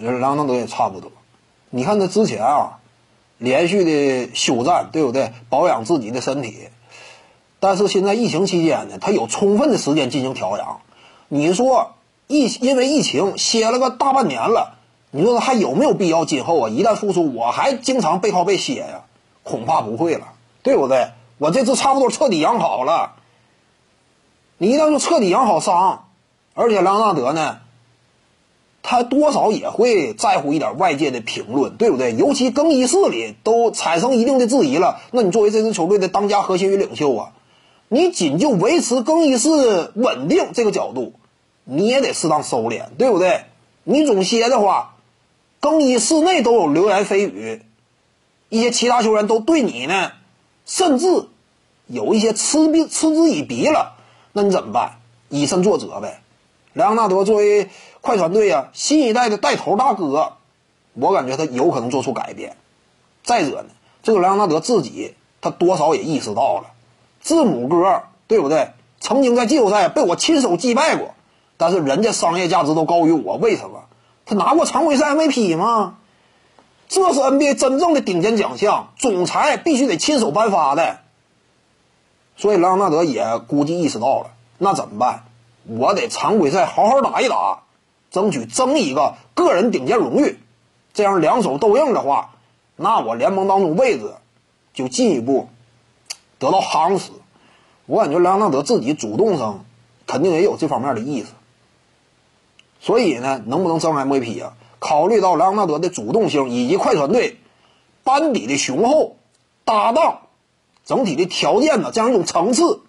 莱昂纳德也差不多。你看他之前啊，连续的休战，对不对？保养自己的身体。但是现在疫情期间呢，他有充分的时间进行调养。你说疫因为疫情歇了个大半年了，你说他还有没有必要今后啊一旦复出，我还经常背靠背歇呀？恐怕不会了，对不对？我这次差不多彻底养好了。你一旦说彻底养好伤，而且莱昂纳德呢，他多少也会在乎一点外界的评论，对不对？尤其更衣室里都产生一定的质疑了，那你作为这支球队的当家核心与领袖啊。你仅就维持更衣室稳定这个角度，你也得适当收敛，对不对？你总歇的话，更衣室内都有流言蜚语，一些其他球员都对你呢，甚至有一些嗤鼻嗤之以鼻了，那你怎么办？以身作则呗。莱昂纳德作为快船队啊新一代的带头大哥，我感觉他有可能做出改变。再者呢，这个莱昂纳德自己他多少也意识到了。字母哥，对不对？曾经在季后赛被我亲手击败过，但是人家商业价值都高于我，为什么？他拿过常规赛 MVP 吗？这是 NBA 真正的顶尖奖项，总裁必须得亲手颁发的。所以莱昂纳德也估计意识到了，那怎么办？我得常规赛好好打一打，争取争一个个人顶尖荣誉。这样两手都硬的话，那我联盟当中位置就进一步。得到夯实，我感觉莱昂纳德自己主动上肯定也有这方面的意思。所以呢，能不能争 MVP 啊？考虑到莱昂纳德的主动性以及快船队班底的雄厚、搭档整体的条件呢，这样一种层次，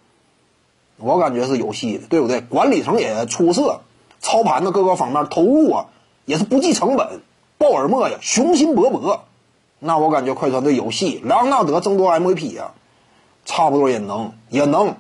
我感觉是有戏的，对不对？管理层也出色，操盘的各个方面投入啊，也是不计成本。鲍尔默呀，雄心勃勃，那我感觉快船队有戏。莱昂纳德争夺 MVP 啊！差不多也能，也能。